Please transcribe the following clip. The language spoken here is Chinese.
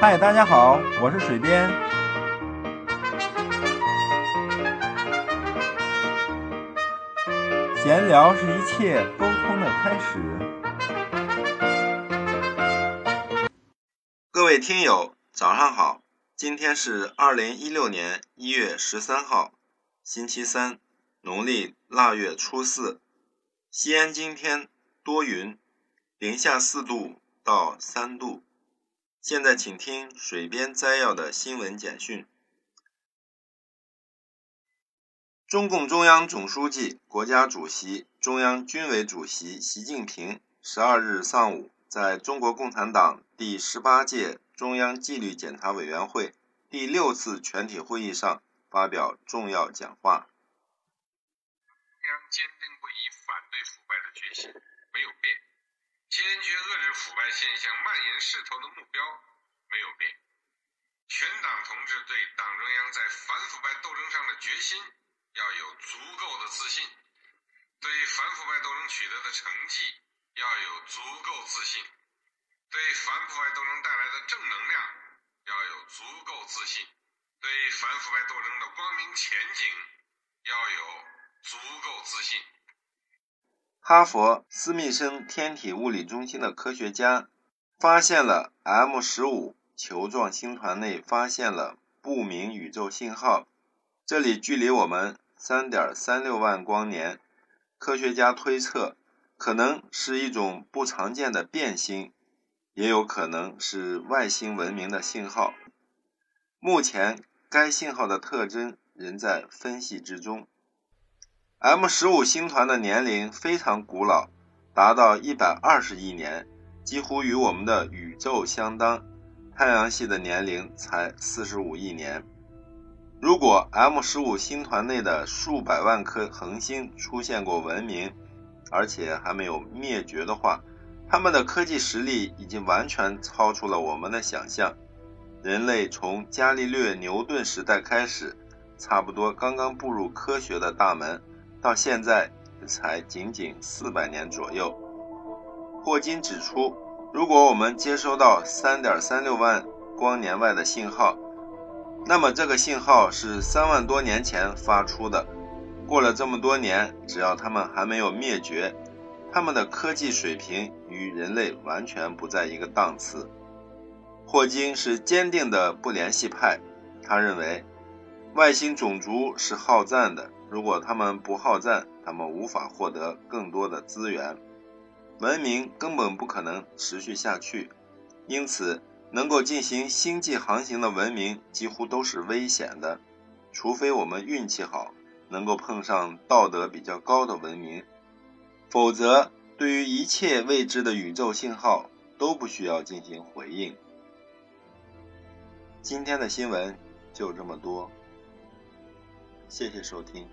嗨，大家好，我是水边。闲聊是一切沟通的开始。各位听友，早上好！今天是二零一六年一月十三号，星期三，农历腊月初四。西安今天多云，零下四度到三度。现在请听水边摘要的新闻简讯。中共中央总书记、国家主席、中央军委主席习近平十二日上午在中国共产党第十八届中央纪律检查委员会第六次全体会议上发表重要讲话。将坚定不移反对腐败的决心没有变，坚决遏制腐败现象势头的目标没有变，全党同志对党中央在反腐败斗争上的决心。要有足够的自信，对反腐败斗争取得的成绩要有足够自信，对反腐败斗争带来的正能量要有足够自信，对反腐败斗争的光明前景要有足够自信。哈佛斯密森天体物理中心的科学家发现了 M 十五球状星团内发现了不明宇宙信号，这里距离我们。三点三六万光年，科学家推测，可能是一种不常见的变星，也有可能是外星文明的信号。目前，该信号的特征仍在分析之中。M 十五星团的年龄非常古老，达到一百二十亿年，几乎与我们的宇宙相当。太阳系的年龄才四十五亿年。如果 M 十五星团内的数百万颗恒星出现过文明，而且还没有灭绝的话，他们的科技实力已经完全超出了我们的想象。人类从伽利略、牛顿时代开始，差不多刚刚步入科学的大门，到现在才仅仅四百年左右。霍金指出，如果我们接收到三点三六万光年外的信号，那么这个信号是三万多年前发出的，过了这么多年，只要他们还没有灭绝，他们的科技水平与人类完全不在一个档次。霍金是坚定的不联系派，他认为外星种族是好战的，如果他们不好战，他们无法获得更多的资源，文明根本不可能持续下去，因此。能够进行星际航行的文明几乎都是危险的，除非我们运气好，能够碰上道德比较高的文明，否则对于一切未知的宇宙信号都不需要进行回应。今天的新闻就这么多，谢谢收听。